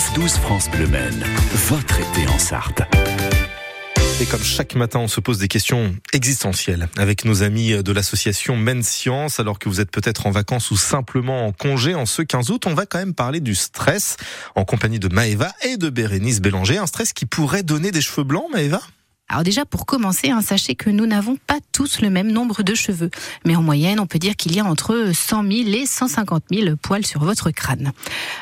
9-12 France Bleu Maine, votre été en Sarthe. Et comme chaque matin, on se pose des questions existentielles avec nos amis de l'association Men Science. Alors que vous êtes peut-être en vacances ou simplement en congé en ce 15 août, on va quand même parler du stress en compagnie de Maëva et de Bérénice Bélanger. Un stress qui pourrait donner des cheveux blancs, Maëva? Alors déjà, pour commencer, hein, sachez que nous n'avons pas tous le même nombre de cheveux. Mais en moyenne, on peut dire qu'il y a entre 100 000 et 150 000 poils sur votre crâne.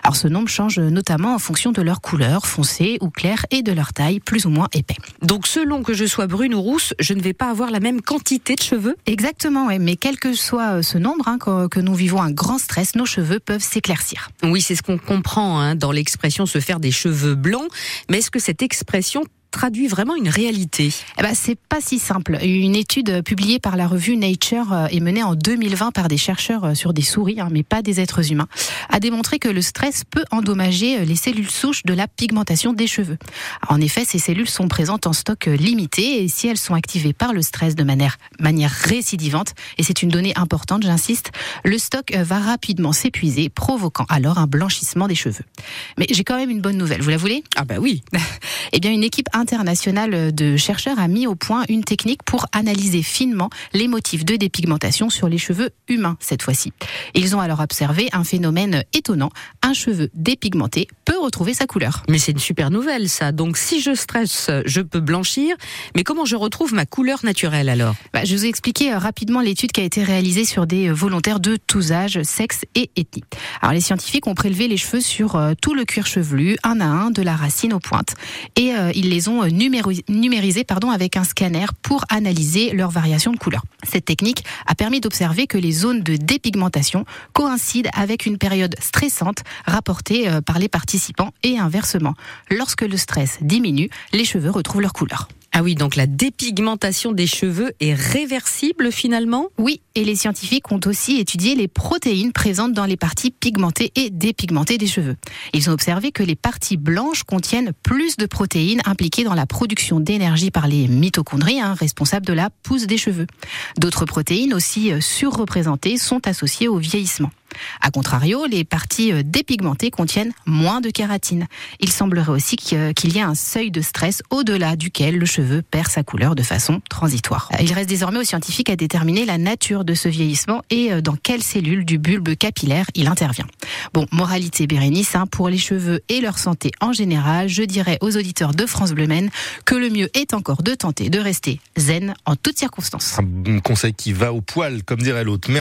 Alors ce nombre change notamment en fonction de leur couleur, foncée ou claire, et de leur taille, plus ou moins épais. Donc selon que je sois brune ou rousse, je ne vais pas avoir la même quantité de cheveux? Exactement, ouais. mais quel que soit ce nombre, hein, que, nous vivons un grand stress, nos cheveux peuvent s'éclaircir. Oui, c'est ce qu'on comprend hein, dans l'expression se faire des cheveux blancs. Mais est-ce que cette expression traduit vraiment une réalité eh ben, C'est pas si simple. Une étude publiée par la revue Nature euh, et menée en 2020 par des chercheurs euh, sur des souris, hein, mais pas des êtres humains, a démontré que le stress peut endommager euh, les cellules souches de la pigmentation des cheveux. En effet, ces cellules sont présentes en stock limité et si elles sont activées par le stress de manière, manière récidivante, et c'est une donnée importante, j'insiste, le stock va rapidement s'épuiser, provoquant alors un blanchissement des cheveux. Mais j'ai quand même une bonne nouvelle, vous la voulez? Ah bah oui Eh bien, une équipe internationale de chercheurs a mis au point une technique pour analyser finement les motifs de dépigmentation sur les cheveux humains cette fois-ci. Ils ont alors observé un phénomène étonnant. Un cheveu dépigmenté peut retrouver sa couleur. Mais c'est une super nouvelle ça. Donc si je stresse, je peux blanchir. Mais comment je retrouve ma couleur naturelle alors? Bah, Je vous ai expliqué euh, rapidement l'étude qui a été réalisée sur des euh, volontaires de tous âges, sexe et ethnie. Alors les scientifiques ont prélevé les cheveux sur euh, tout le cuir chevelu, un à un, de la racine aux pointes. Et ils les ont numérisés pardon, avec un scanner pour analyser leurs variations de couleur. Cette technique a permis d'observer que les zones de dépigmentation coïncident avec une période stressante rapportée par les participants et inversement. Lorsque le stress diminue, les cheveux retrouvent leur couleur. Ah oui, donc la dépigmentation des cheveux est réversible finalement? Oui, et les scientifiques ont aussi étudié les protéines présentes dans les parties pigmentées et dépigmentées des cheveux. Ils ont observé que les parties blanches contiennent plus de protéines impliquées dans la production d'énergie par les mitochondries, hein, responsables de la pousse des cheveux. D'autres protéines aussi euh, surreprésentées sont associées au vieillissement. A contrario, les parties euh, dépigmentées contiennent moins de kératine. Il semblerait aussi qu'il y ait un seuil de stress au-delà duquel le cheveu perd sa couleur de façon transitoire. Il reste désormais aux scientifiques à déterminer la nature de ce vieillissement et euh, dans quelle cellule du bulbe capillaire il intervient. Bon, moralité Bérénice, hein, pour les cheveux et leur santé en général, je dirais aux auditeurs de France Bleu Maine que le mieux est encore de tenter de rester zen en toutes circonstances. Un conseil qui va au poil, comme dirait l'autre.